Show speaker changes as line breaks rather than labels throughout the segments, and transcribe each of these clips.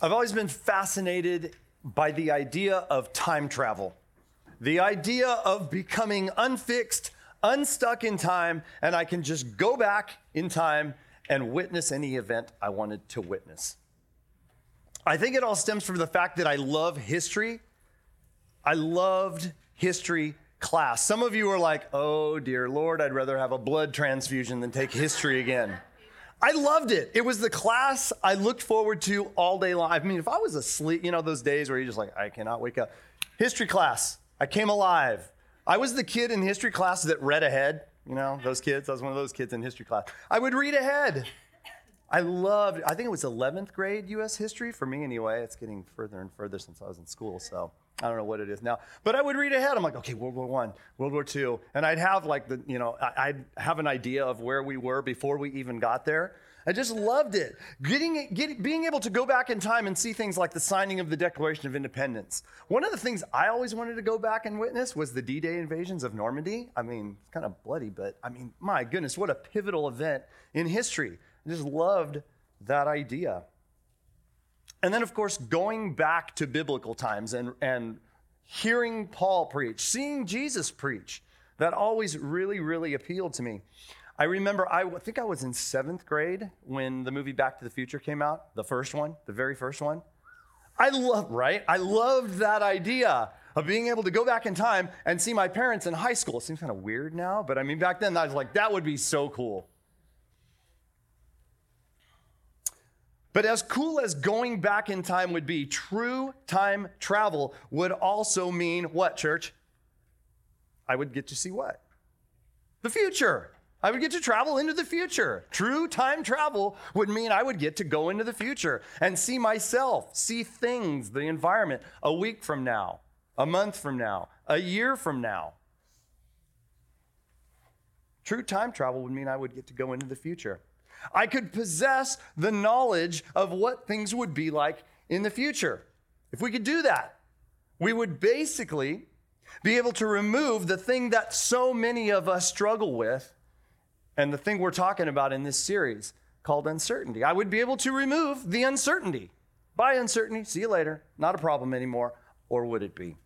I've always been fascinated by the idea of time travel, the idea of becoming unfixed, unstuck in time, and I can just go back in time and witness any event I wanted to witness. I think it all stems from the fact that I love history. I loved history class. Some of you are like, oh dear Lord, I'd rather have a blood transfusion than take history again. I loved it. It was the class I looked forward to all day long. I mean, if I was asleep, you know, those days where you're just like, I cannot wake up. History class, I came alive. I was the kid in history class that read ahead. You know, those kids. I was one of those kids in history class. I would read ahead. I loved, I think it was 11th grade US history for me anyway. It's getting further and further since I was in school, so I don't know what it is now. But I would read ahead. I'm like, okay, World War One, World War Two, and I'd have like the, you know, I'd have an idea of where we were before we even got there. I just loved it. Getting, getting, being able to go back in time and see things like the signing of the Declaration of Independence. One of the things I always wanted to go back and witness was the D Day invasions of Normandy. I mean, it's kind of bloody, but I mean, my goodness, what a pivotal event in history. I just loved that idea. And then, of course, going back to biblical times and, and hearing Paul preach, seeing Jesus preach, that always really, really appealed to me. I remember, I think I was in seventh grade when the movie Back to the Future came out, the first one, the very first one. I love, right? I loved that idea of being able to go back in time and see my parents in high school. It seems kind of weird now, but I mean, back then I was like, that would be so cool. But as cool as going back in time would be, true time travel would also mean what, church? I would get to see what? The future. I would get to travel into the future. True time travel would mean I would get to go into the future and see myself, see things, the environment a week from now, a month from now, a year from now. True time travel would mean I would get to go into the future. I could possess the knowledge of what things would be like in the future. If we could do that, we would basically be able to remove the thing that so many of us struggle with and the thing we're talking about in this series called uncertainty. I would be able to remove the uncertainty. By uncertainty, see you later, not a problem anymore, or would it be?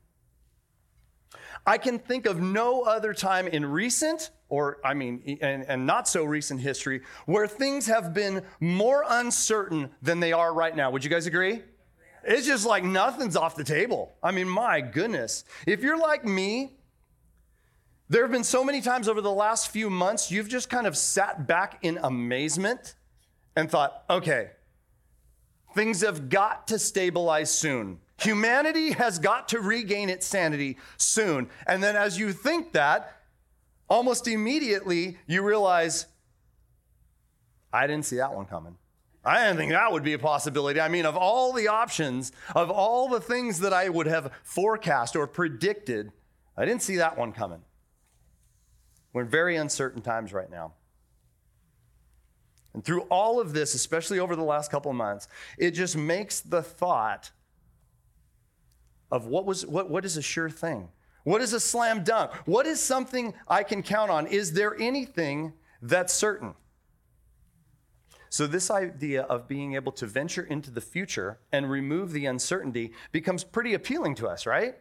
I can think of no other time in recent or I mean, and, and, not so recent history, where things have been more uncertain than they are right now. Would you guys agree? It's just like nothing's off the table. I mean, my goodness. If you're like me, there have been so many times over the last few months, you've just kind of sat back in amazement and thought, okay, things have got to stabilize soon. Humanity has got to regain its sanity soon. And then as you think that, almost immediately you realize, I didn't see that one coming. I didn't think that would be a possibility. I mean, of all the options, of all the things that I would have forecast or predicted, I didn't see that one coming. We're in very uncertain times right now. And through all of this, especially over the last couple of months, it just makes the thought of what was what, what is a sure thing? What is a slam dunk? What is something I can count on? Is there anything that's certain? So, this idea of being able to venture into the future and remove the uncertainty becomes pretty appealing to us, right?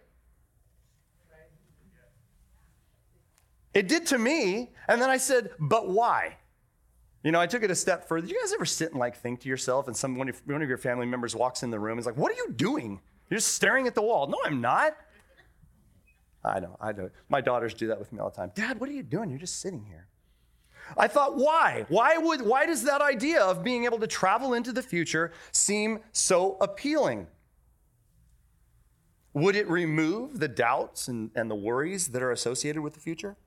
It did to me. And then I said, but why? You know, I took it a step further. You guys ever sit and like think to yourself and some, one of your family members walks in the room and is like, what are you doing? You're just staring at the wall. No, I'm not. I know, I know. My daughters do that with me all the time. Dad, what are you doing? You're just sitting here. I thought, why? Why, would, why does that idea of being able to travel into the future seem so appealing? Would it remove the doubts and, and the worries that are associated with the future?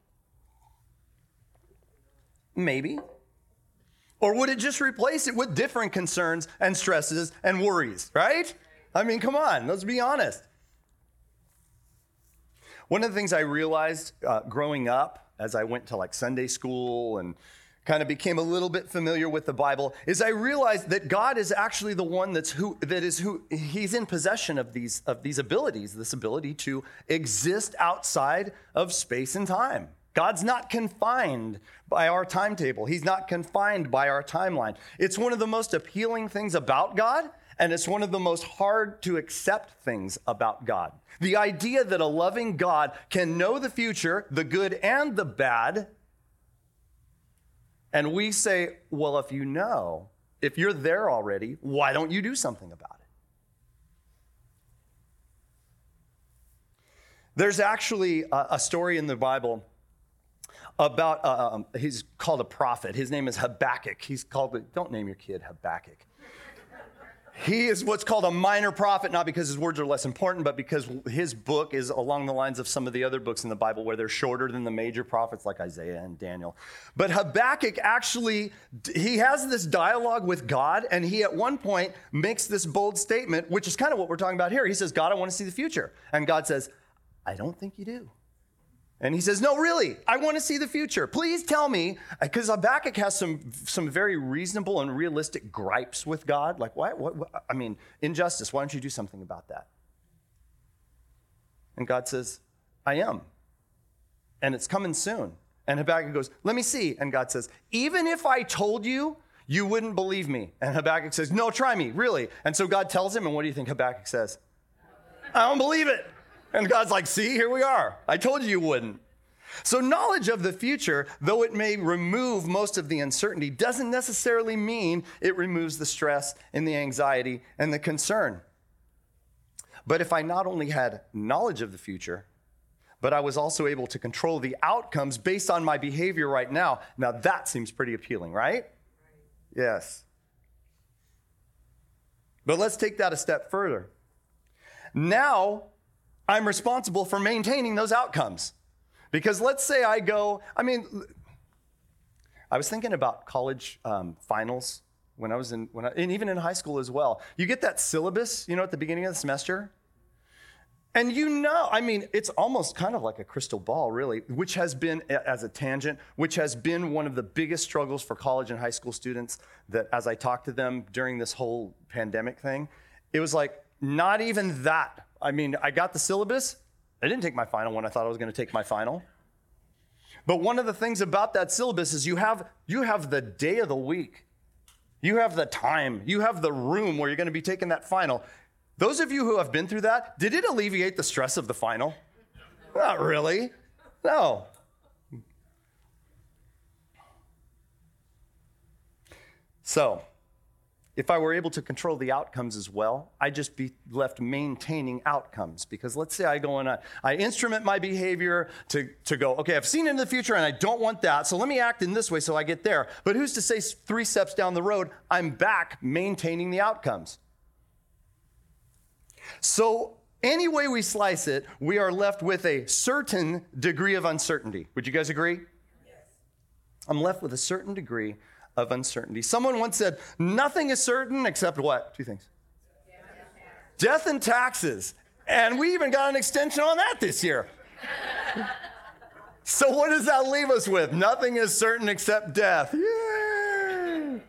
Maybe. Or would it just replace it with different concerns and stresses and worries, right? I mean, come on, let's be honest. One of the things I realized uh, growing up as I went to like Sunday school and kind of became a little bit familiar with the Bible is I realized that God is actually the one that's who that is who he's in possession of these of these abilities, this ability to exist outside of space and time. God's not confined by our timetable. He's not confined by our timeline. It's one of the most appealing things about God, and it's one of the most hard to accept things about God. The idea that a loving God can know the future, the good and the bad, and we say, well, if you know, if you're there already, why don't you do something about it? There's actually a, story in the Bible about, uh, um, he's called a prophet. His name is Habakkuk. He's called, don't name your kid Habakkuk. He is what's called a minor prophet, not because his words are less important, but because his book is along the lines of some of the other books in the Bible where they're shorter than the major prophets like Isaiah and Daniel. But Habakkuk actually, he has this dialogue with God, and he at one point makes this bold statement, which is kind of what we're talking about here. He says, God, I want to see the future. And God says, I don't think you do. And he says, No, really, I want to see the future. Please tell me, because Habakkuk has some, some very reasonable and realistic gripes with God. Like, what, what, what? I mean, injustice, why don't you do something about that? And God says, I am. And it's coming soon. And Habakkuk goes, Let me see. And God says, Even if I told you, you wouldn't believe me. And Habakkuk says, No, try me, really. And so God tells him, and what do you think Habakkuk says? I don't believe it. And God's like, see, here we are. I told you you wouldn't. So, knowledge of the future, though it may remove most of the uncertainty, doesn't necessarily mean it removes the stress and the anxiety and the concern. But if I not only had knowledge of the future, but I was also able to control the outcomes based on my behavior right now, now that seems pretty appealing, right? Yes. But let's take that a step further. Now, I'm responsible for maintaining those outcomes. Because let's say I go, I mean, I was thinking about college um, finals when I was in, when I, and even in high school as well. You get that syllabus, you know, at the beginning of the semester. And you know, I mean, it's almost kind of like a crystal ball, really, which has been, as a tangent, which has been one of the biggest struggles for college and high school students that as I talked to them during this whole pandemic thing, it was like, not even that I mean, I got the syllabus. I didn't take my final when I thought I was going to take my final. But one of the things about that syllabus is you have you have the day of the week. You have the time. You have the room where you're going to be taking that final. Those of you who have been through that, did it alleviate the stress of the final? Not really. No. So, if I were able to control the outcomes as well, I'd just be left maintaining outcomes. Because let's say I go and I, I, instrument my behavior to, to go, okay, I've seen into the future and I don't want that, so let me act in this way so I get there. But who's to say three steps down the road, I'm back maintaining the outcomes? So, any way we slice it, we are left with a certain degree of uncertainty. Would you guys agree? Yes. I'm left with a certain degree of uncertainty. Someone once said, Nothing is certain except what? Two things death and taxes. And we even got an extension on that this year. so, what does that leave us with? Nothing is certain except death. Yay!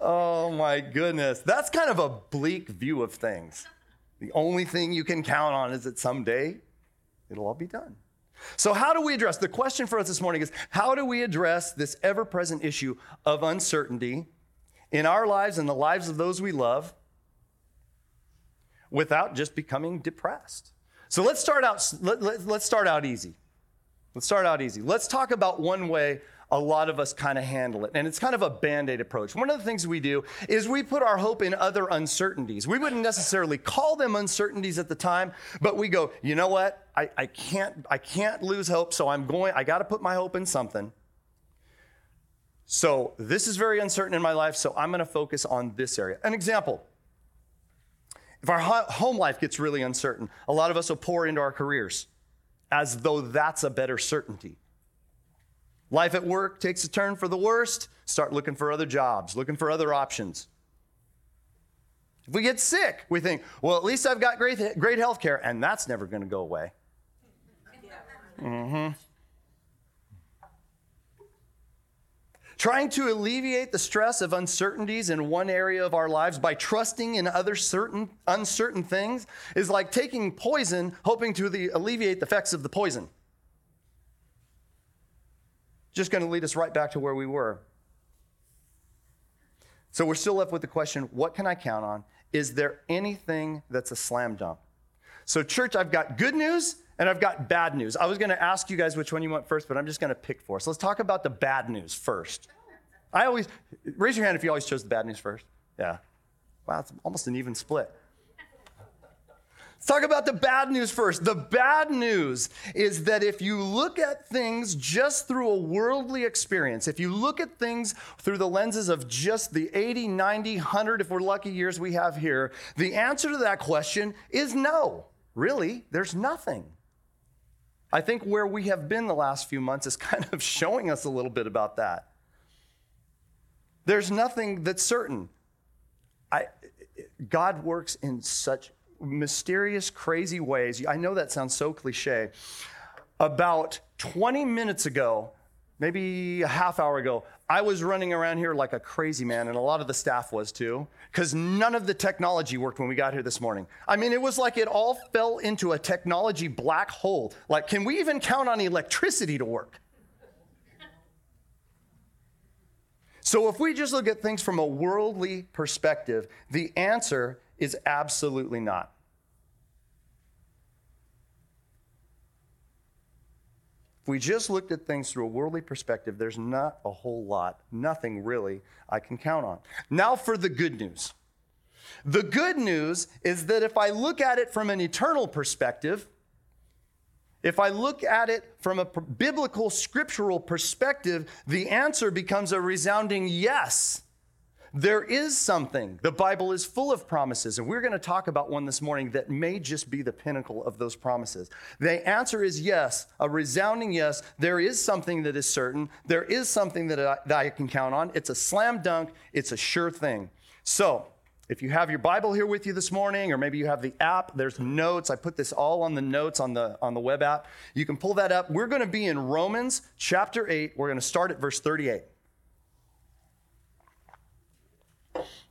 Oh my goodness. That's kind of a bleak view of things. The only thing you can count on is that someday it'll all be done. So, how do we address the question for us this morning is how do we address this ever present issue of uncertainty in our lives and the lives of those we love without just becoming depressed? So, let's start out, let, let, let's start out easy. Let's start out easy. Let's talk about one way a lot of us kind of handle it. And it's kind of a band aid approach. One of the things we do is we put our hope in other uncertainties. We wouldn't necessarily call them uncertainties at the time, but we go, you know what? I, I can't, I can't lose hope, so I'm going, I got to put my hope in something. So this is very uncertain in my life, so I'm going to focus on this area. An example. If our home life gets really uncertain, a lot of us will pour into our careers as though that's a better certainty. Life at work takes a turn for the worst, start looking for other jobs, looking for other options. If we get sick, we think, well, at least I've got great, great health care, and that's never going to go away. Mm-hmm. Trying to alleviate the stress of uncertainties in one area of our lives by trusting in other certain uncertain things is like taking poison, hoping to alleviate the effects of the poison. Just going to lead us right back to where we were. So we're still left with the question what can I count on? Is there anything that's a slam dunk? So, church, I've got good news and I've got bad news. I was going to ask you guys which one you want first, but I'm just going to pick four. So let's talk about the bad news first. I always raise your hand if you always chose the bad news first. Yeah. Wow, it's almost an even split. Let's talk about the bad news first. The bad news is that if you look at things just through a worldly experience, if you look at things through the lenses of just the 80, 90, 100, if we're lucky, years we have here, the answer to that question is no. Really, there's nothing. I think where we have been the last few months is kind of showing us a little bit about that. There's nothing that's certain. I, God works in such mysterious, crazy ways. I know that sounds so cliche. About 20 minutes ago, maybe a half hour ago, I was running around here like a crazy man, and a lot of the staff was too, because none of the technology worked when we got here this morning. I mean, it was like it all fell into a technology black hole. Like, can we even count on electricity to work? So, if we just look at things from a worldly perspective, the answer is absolutely not. If we just looked at things through a worldly perspective, there's not a whole lot, nothing really I can count on. Now for the good news. The good news is that if I look at it from an eternal perspective, if I look at it from a biblical scriptural perspective, the answer becomes a resounding yes. There is something. The Bible is full of promises, and we're going to talk about one this morning that may just be the pinnacle of those promises. The answer is yes, a resounding yes. There is something that is certain. There is something that I, that I can count on. It's a slam dunk, it's a sure thing. So, if you have your Bible here with you this morning, or maybe you have the app, there's notes. I put this all on the notes on the, on the web app. You can pull that up. We're going to be in Romans chapter 8. We're going to start at verse 38.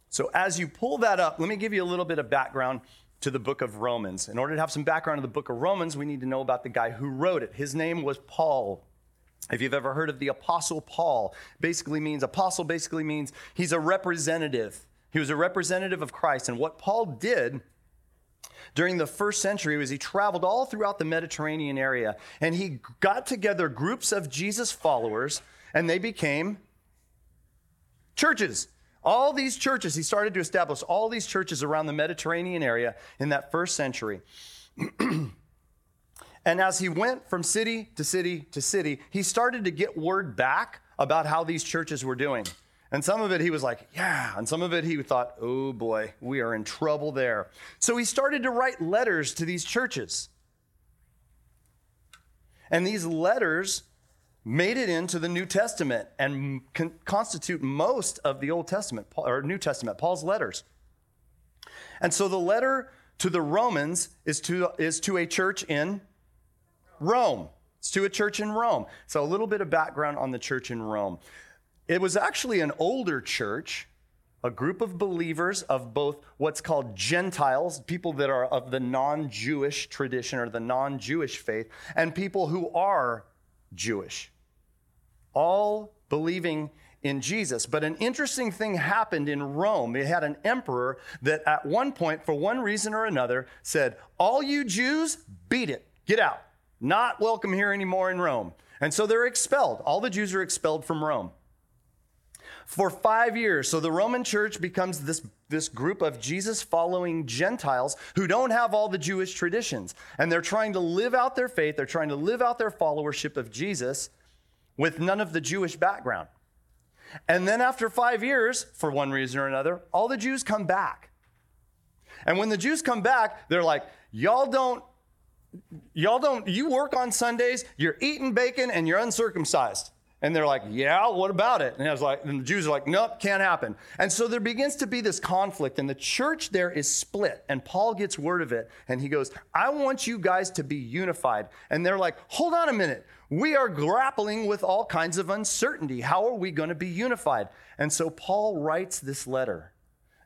So, as you pull that up, let me give you a little bit of background to the book of Romans. In order to have some background on the book of Romans, we need to know about the guy who wrote it. His name was Paul. If you've ever heard of the apostle Paul, basically means apostle basically means he's a representative. He was a representative of Christ. And what Paul did during the first century was he traveled all throughout the Mediterranean area and he got together groups of Jesus followers and they became churches. All these churches, he started to establish all these churches around the Mediterranean area in that first century. and as he went from city to city to city, he started to get word back about how these churches were doing. And some of it he was like, yeah. And some of it he thought, oh boy, we are in trouble there. So he started to write letters to these churches. And these letters made it into the New Testament and con- constitute most of the Old Testament or New Testament, Paul's letters. And so the letter to the Romans is to, is to a church in Rome. It's to a church in Rome. So a little bit of background on the church in Rome. It was actually an older church, a group of believers of both what's called Gentiles, people that are of the non Jewish tradition or the non Jewish faith, and people who are Jewish all believing in Jesus. But an interesting thing happened in Rome. They had an emperor that at one point, for one reason or another, said, All you Jews, beat it, get out. Not welcome here anymore in Rome. And so they're expelled. All the Jews are expelled from Rome. For five years, so the Roman church becomes this, this group of Jesus following Gentiles who don't have all the Jewish traditions. And they're trying to live out their faith, they're trying to live out their followership of Jesus with none of the Jewish background. And then after five years, for one reason or another, all the Jews come back. And when the Jews come back, they're like, y'all don't, y'all don't, you work on Sundays, you're eating bacon, and you're uncircumcised. And they're like, yeah, what about it? And I was like, and the Jews are like, nope, can't happen. And so there begins to be this conflict, and the church there is split. And Paul gets word of it, and he goes, I want you guys to be unified. And they're like, hold on a minute. We are grappling with all kinds of uncertainty. How are we going to be unified? And so Paul writes this letter.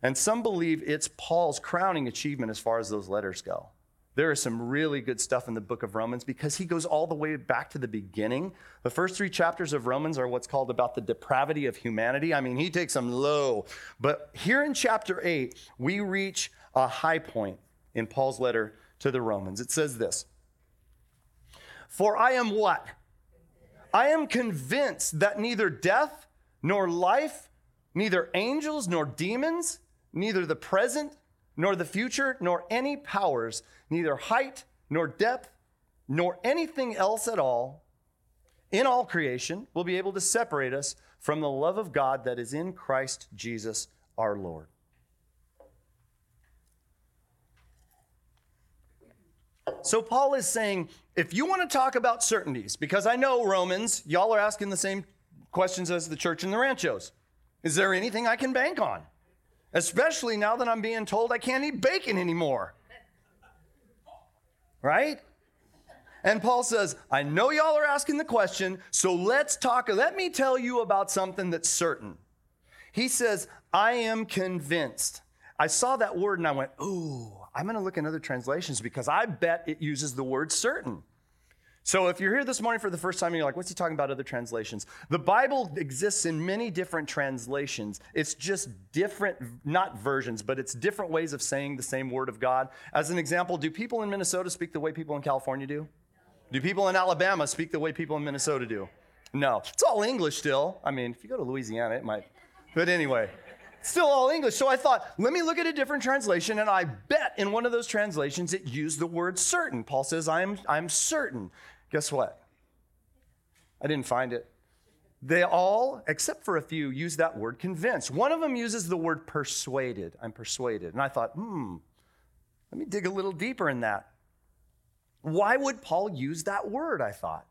And some believe it's Paul's crowning achievement as far as those letters go. There is some really good stuff in the book of Romans because he goes all the way back to the beginning. The first three chapters of Romans are what's called about the depravity of humanity. I mean, he takes them low. But here in chapter 8, we reach a high point in Paul's letter to the Romans. It says this For I am what? I am convinced that neither death nor life, neither angels nor demons, neither the present nor the future, nor any powers, neither height nor depth, nor anything else at all in all creation will be able to separate us from the love of God that is in Christ Jesus our Lord. So, Paul is saying if you want to talk about certainties, because I know Romans, y'all are asking the same questions as the church in the ranchos. Is there anything I can bank on? Especially now that I'm being told I can't eat bacon anymore. Right? And Paul says, I know y'all are asking the question, so let's talk. Let me tell you about something that's certain. He says, I am convinced. I saw that word and I went, ooh, I'm going to look in other translations because I bet it uses the word certain. So if you're here this morning for the first time and you're like, what's he talking about other translations? The Bible exists in many different translations. It's just different, not versions, but it's different ways of saying the same word of God. As an example, do people in Minnesota speak the way people in California do? Do people in Alabama speak the way people in Minnesota do? No. It's all English still. I mean, if you go to Louisiana, it might. But anyway, still all English. So I thought, let me look at a different translation, and I bet in one of those translations it used the word certain. Paul says, I'm, I'm certain. Guess what? I didn't find it. They all, except for a few, use that word convinced. One of them uses the word persuaded. I'm persuaded. And I thought, hmm, let me dig a little deeper in that. Why would Paul use that word? I thought.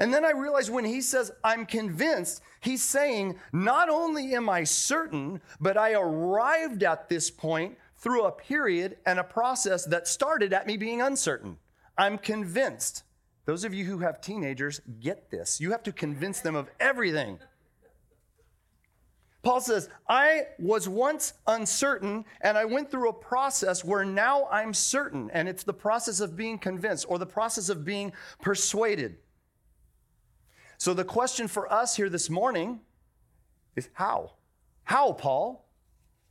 And then I realized when he says, I'm convinced, he's saying, not only am I certain, but I arrived at this point through a period and a process that started at me being uncertain. I'm convinced. Those of you who have teenagers get this. You have to convince them of everything. Paul says, I was once uncertain and I went through a process where now I'm certain. And it's the process of being convinced or the process of being persuaded. So the question for us here this morning is how? How, Paul?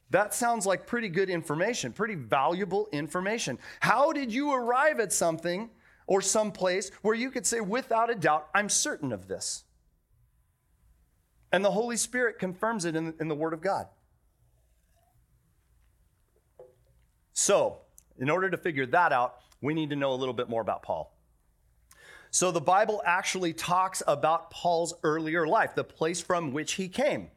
That sounds like pretty good information, pretty valuable information. How did you arrive at something or some place where you could say, without a doubt, I'm certain of this. And the Holy Spirit confirms it in, in the Word of God. So, in order to figure that out, we need to know a little bit more about Paul. So, the Bible actually talks about Paul's earlier life, the place from which he came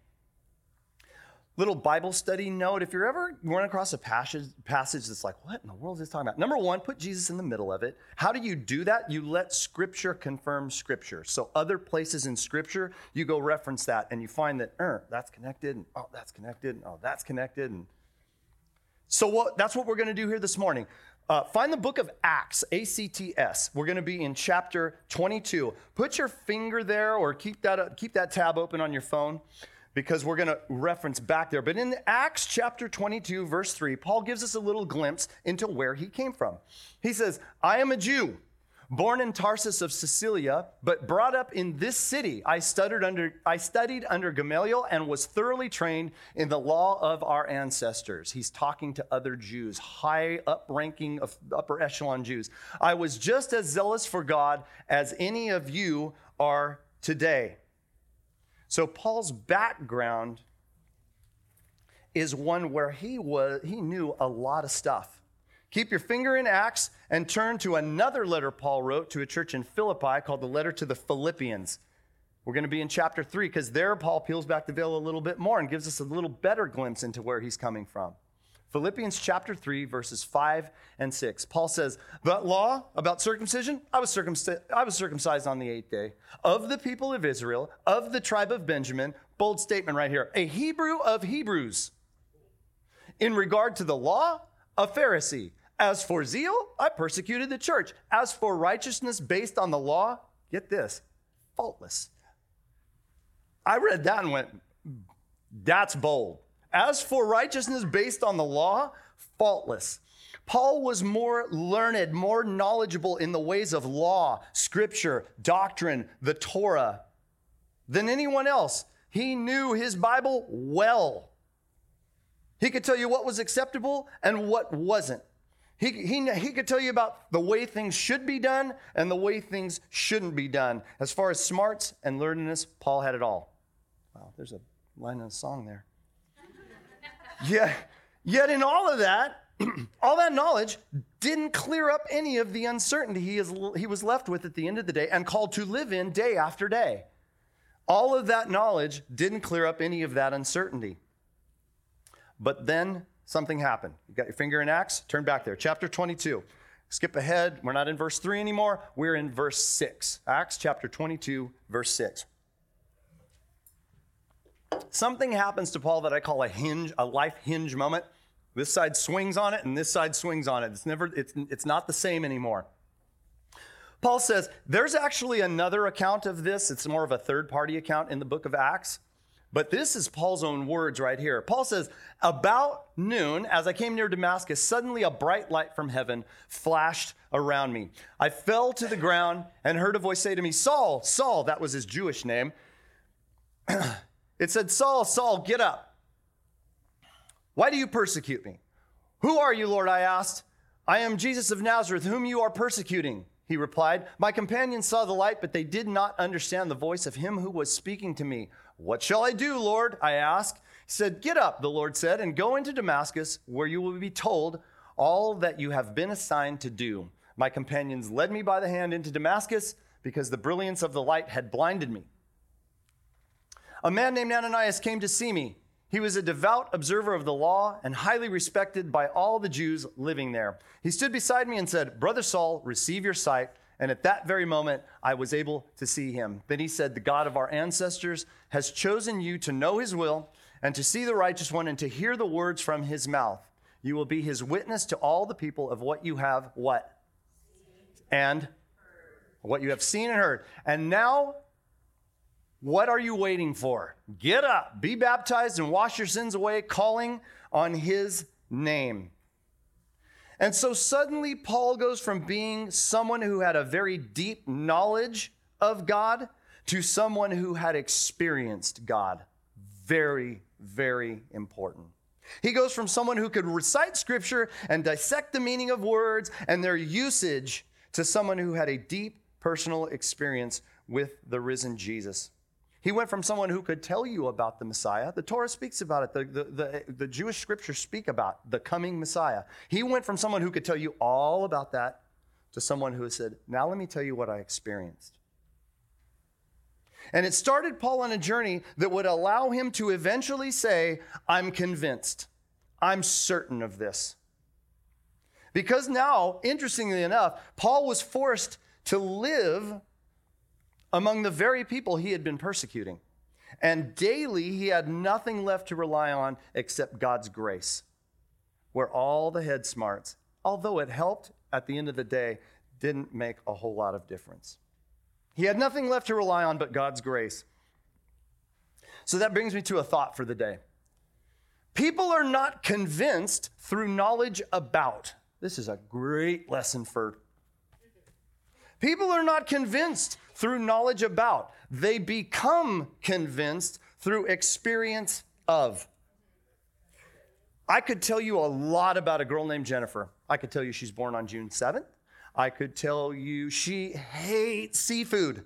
little Bible study note. If you're ever run across a passage, passage that's like, what in the world is this talking about? Number one, put Jesus in the middle of it. How do you do that? You let Scripture confirm Scripture. So other places in Scripture, you go reference that and you find that, er, that's connected, and oh, that's connected, and oh, that's connected. And so what, that's what we're going to do here this morning. Uh, find the book of Acts, A C T S. We're going to be in chapter 22. Put your finger there or keep that, uh, keep that tab open on your phone because we're going to reference back there. But in Acts chapter 22, verse 3, Paul gives us a little glimpse into where he came from. He says, I am a Jew, born in Tarsus of Cilicia, but brought up in this city. I studied under, I studied under Gamaliel and was thoroughly trained in the law of our ancestors. He's talking to other Jews, high up ranking of upper echelon Jews. I was just as zealous for God as any of you are today. So Paul's background is one where he was he knew a lot of stuff. Keep your finger in Acts and turn to another letter Paul wrote to a church in Philippi called the letter to the Philippians. We're going to be in chapter 3 because there Paul peels back the veil a little bit more and gives us a little better glimpse into where he's coming from. Philippians chapter 3, verses 5 and 6. Paul says, That law about circumcision, I was, circumcised, I was circumcised on the eighth day. Of the people of Israel, of the tribe of Benjamin, bold statement right here, a Hebrew of Hebrews. In regard to the law, a Pharisee. As for zeal, I persecuted the church. As for righteousness based on the law, get this, faultless. I read that and went, That's bold. As for righteousness based on the law, faultless. Paul was more learned, more knowledgeable in the ways of law, scripture, doctrine, the Torah than anyone else. He knew his Bible well. He could tell you what was acceptable and what wasn't. He, he, he could tell you about the way things should be done and the way things shouldn't be done. As far as smarts and learnedness, Paul had it all. Wow, there's a line in a song there. Yeah, yet in all of that, all that knowledge didn't clear up any of the uncertainty he, is, he was left with at the end of the day and called to live in day after day. All of that knowledge didn't clear up any of that uncertainty. But then something happened. You got your finger in Acts? Turn back there. Chapter 22. Skip ahead. We're not in verse 3 anymore. We're in verse 6. Acts chapter 22, verse 6. Something happens to Paul that I call a hinge, a life hinge moment. This side swings on it and this side swings on it. It's never it's it's not the same anymore. Paul says there's actually another account of this. It's more of a third party account in the book of Acts. But this is Paul's own words right here. Paul says, About noon, as I came near Damascus, suddenly a bright light from heaven flashed around me. I fell to the ground and heard a voice say to me, Saul, Saul, that was his Jewish name. it said, Saul, Saul, get up. Why do you persecute me? Who are you, Lord? I asked. I am Jesus of Nazareth, whom you are persecuting. He replied, My companions saw the light, but they did not understand the voice of him who was speaking to me. What shall I do, Lord? I asked. He said, Get up, the Lord said, and go into Damascus, where you will be told all that you have been assigned to do. My companions led me by the hand into Damascus because the brilliance of the light had blinded me. A man named Ananias came to see me. He was a devout observer of the law and highly respected by all the Jews living there. He stood beside me and said, Brother Saul, receive your sight. And at that very moment, I was able to see him. Then he said, The God of our ancestors has chosen you to know his will and to see the righteous one and to hear the words from his mouth. You will be his witness to all the people of what you have what? And what you have seen and heard. And now, what are you waiting for? Get up, be baptized, and wash your sins away, calling on his name. And so suddenly, Paul goes from being someone who had a very deep knowledge of God to someone who had experienced God. Very, very important. He goes from someone who could recite scripture and dissect the meaning of words and their usage to someone who had a deep personal experience with the risen Jesus. He went from someone who could tell you about the Messiah. The Torah speaks about it. The, the, the, the, Jewish scriptures speak about the coming Messiah. He went from someone who could tell you all about that to someone who said, Now let me tell you what I experienced. And it started Paul on a journey that would allow him to eventually say, I'm convinced. I'm certain of this. Because now, interestingly enough, Paul was forced to live among the very people he had been persecuting. And daily he had nothing left to rely on except God's grace, where all the head smarts, although it helped at the end of the day, didn't make a whole lot of difference. He had nothing left to rely on but God's grace. So that brings me to a thought for the day. People are not convinced through knowledge about. This is a great lesson for. People are not convinced through knowledge about. They become convinced through experience of. I could tell you a lot about a girl named Jennifer. I could tell you she's born on June 7th. I could tell you she hates seafood.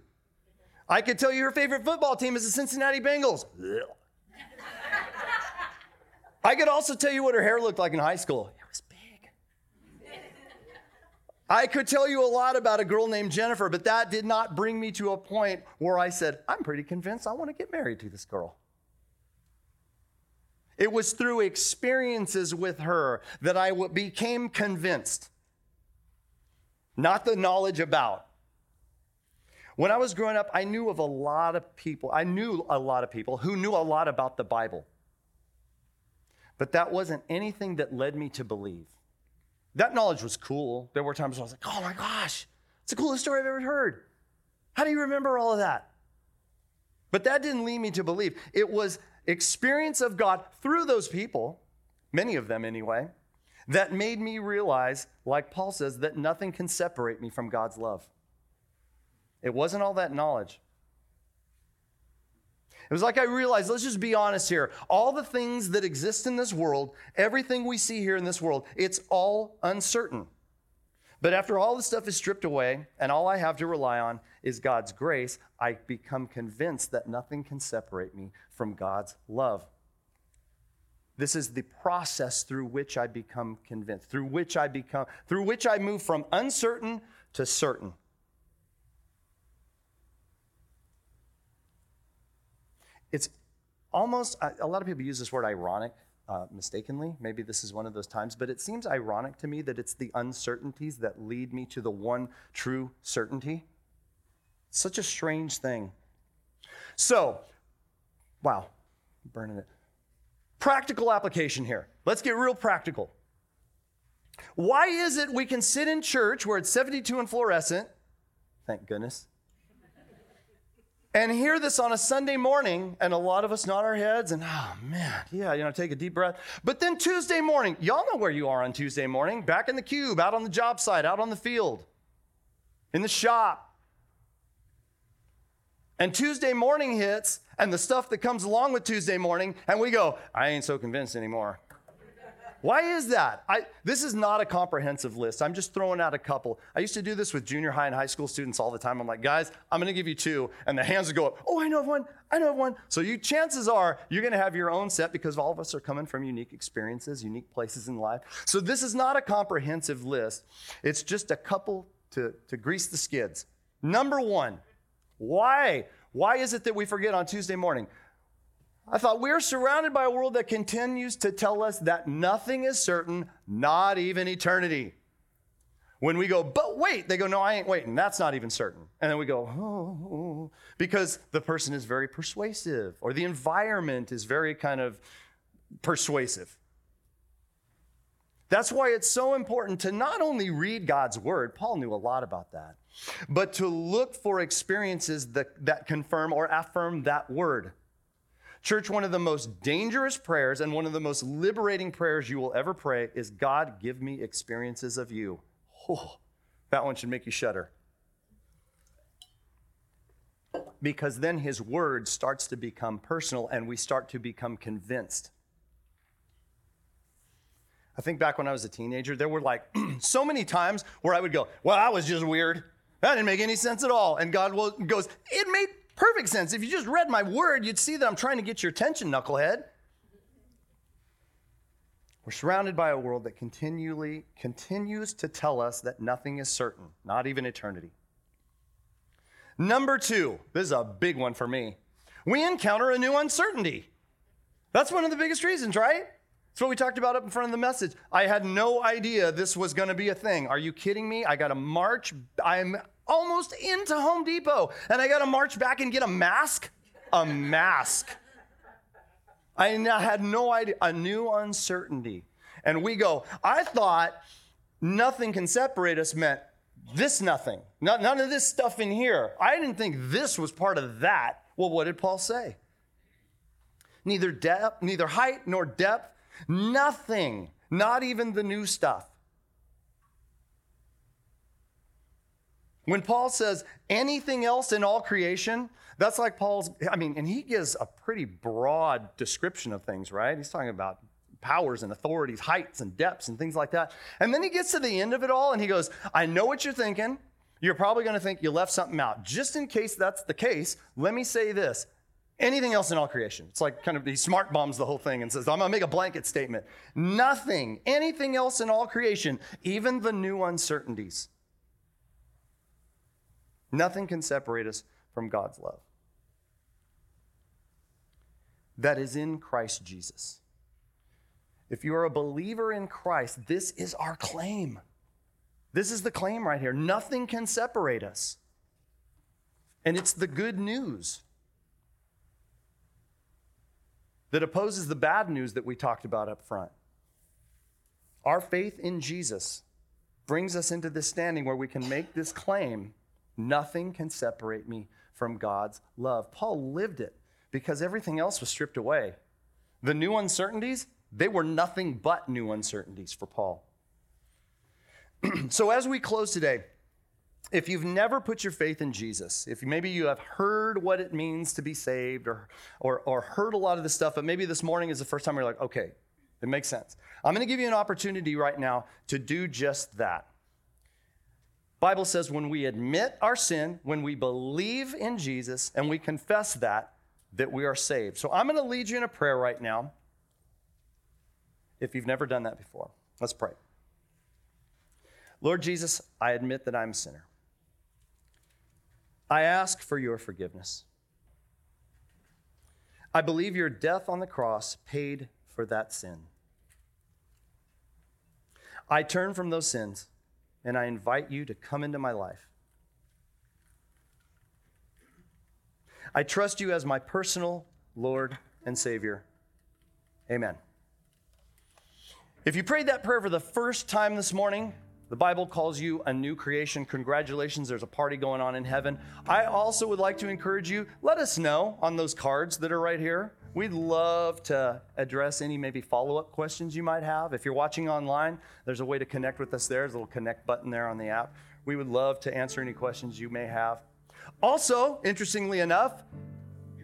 I could tell you her favorite football team is the Cincinnati Bengals. I could also tell you what her hair looked like in high school. I could tell you a lot about a girl named Jennifer, but that did not bring me to a point where I said, I'm pretty convinced I want to get married to this girl. It was through experiences with her that I became convinced, not the knowledge about. When I was growing up, I knew of a lot of people. I knew a lot of people who knew a lot about the Bible. But that wasn't anything that led me to believe. That knowledge was cool. There were times I was like, oh my gosh, it's the coolest story I've ever heard. How do you remember all of that? But that didn't lead me to believe. It was experience of God through those people, many of them anyway, that made me realize, like Paul says, that nothing can separate me from God's love. It wasn't all that knowledge. It was like I realized, let's just be honest here. All the things that exist in this world, everything we see here in this world, it's all uncertain. But after all the stuff is stripped away and all I have to rely on is God's grace, I become convinced that nothing can separate me from God's love. This is the process through which I become convinced, through which I become, through which I move from uncertain to certain. It's almost, a lot of people use this word ironic uh, mistakenly. Maybe this is one of those times, but it seems ironic to me that it's the uncertainties that lead me to the one true certainty. Such a strange thing. So, wow, burning it. Practical application here. Let's get real practical. Why is it we can sit in church where it's 72 and fluorescent? Thank goodness. And hear this on a Sunday morning, and a lot of us nod our heads and, oh man, yeah, you know, take a deep breath. But then Tuesday morning, y'all know where you are on Tuesday morning back in the cube, out on the job site, out on the field, in the shop. And Tuesday morning hits, and the stuff that comes along with Tuesday morning, and we go, I ain't so convinced anymore. Why is that? I, this is not a comprehensive list. I'm just throwing out a couple. I used to do this with junior high and high school students all the time. I'm like, guys, I'm going to give you two, and the hands would go up. Oh, I know of one. I know of one. So you, chances are you're going to have your own set because all of us are coming from unique experiences, unique places in life. So this is not a comprehensive list. It's just a couple to, to grease the skids. Number one, why? Why is it that we forget on Tuesday morning? I thought we're surrounded by a world that continues to tell us that nothing is certain, not even eternity. When we go, but wait, they go, no, I ain't waiting. That's not even certain. And then we go, oh, because the person is very persuasive or the environment is very kind of persuasive. That's why it's so important to not only read God's word, Paul knew a lot about that, but to look for experiences that, that confirm or affirm that word. Church, one of the most dangerous prayers and one of the most liberating prayers you will ever pray is God, give me experiences of you. Oh, that one should make you shudder. Because then his word starts to become personal and we start to become convinced. I think back when I was a teenager, there were like so many times where I would go, Well, that was just weird. That didn't make any sense at all. And God goes, It made perfect sense. If you just read my word, you'd see that I'm trying to get your attention, knucklehead. We're surrounded by a world that continually continues to tell us that nothing is certain, not even eternity. Number two, this is a big one for me. We encounter a new uncertainty. That's one of the biggest reasons, right? That's what we talked about up in front of the message. I had no idea this was going to be a thing. Are you kidding me? I got to march. I'm almost into Home Depot. And I got to march back and get a mask. A mask. I had no idea. A new uncertainty. And we go, I thought nothing can separate us meant this nothing. None of this stuff in here. I didn't think this was part of that. Well, what did Paul say? Neither depth, neither height nor depth, nothing, not even the new stuff When Paul says anything else in all creation, that's like Paul's, I mean, and he gives a pretty broad description of things, right? He's talking about powers and authorities, heights and depths and things like that. And then he gets to the end of it all and he goes, I know what you're thinking. You're probably going to think you left something out. Just in case that's the case, let me say this. Anything else in all creation. It's like kind of he smart bombs the whole thing and says, I'm going to make a blanket statement. Nothing, anything else in all creation, even the new uncertainties Nothing can separate us from God's love. That is in Christ Jesus. If you are a believer in Christ, this is our claim. This is the claim right here. Nothing can separate us. And it's the good news that opposes the bad news that we talked about up front. Our faith in Jesus brings us into this standing where we can make this claim Nothing can separate me from God's love. Paul lived it because everything else was stripped away. The new uncertainties, they were nothing but new uncertainties for Paul. so, as we close today, if you've never put your faith in Jesus, if maybe you have heard what it means to be saved or, or, or heard a lot of this stuff, but maybe this morning is the first time you're like, okay, it makes sense. I'm going to give you an opportunity right now to do just that. Bible says when we admit our sin, when we believe in Jesus and we confess that, that we are saved. So I'm going to lead you in a prayer right now. If you've never done that before, let's pray. Lord Jesus, I admit that I'm a sinner. I ask for your forgiveness. I believe your death on the cross paid for that sin. I turn from those sins and I invite you to come into my life. I trust you as my personal Lord and Savior. Amen. If you prayed that prayer for the first time this morning, the Bible calls you a new creation. Congratulations, there's a party going on in heaven. I also would like to encourage you, let us know on those cards that are right here. We'd love to address any maybe follow up questions you might have. If you're watching online, there's a way to connect with us there. There's a little connect button there on the app. We would love to answer any questions you may have. Also, interestingly enough,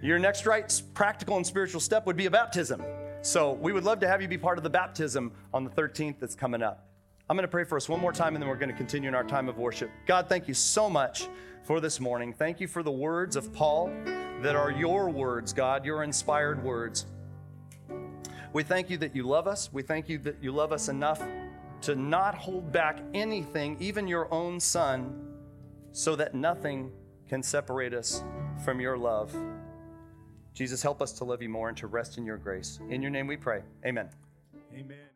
your next right practical and spiritual step would be a baptism. So we would love to have you be part of the baptism on the 13th that's coming up. I'm going to pray for us one more time and then we're going to continue in our time of worship. God, thank you so much for this morning. Thank you for the words of Paul that are your words, God, your inspired words. We thank you that you love us. We thank you that you love us enough to not hold back anything, even your own son, so that nothing can separate us from your love. Jesus, help us to love you more and to rest in your grace. In your name we pray. Amen.
Amen.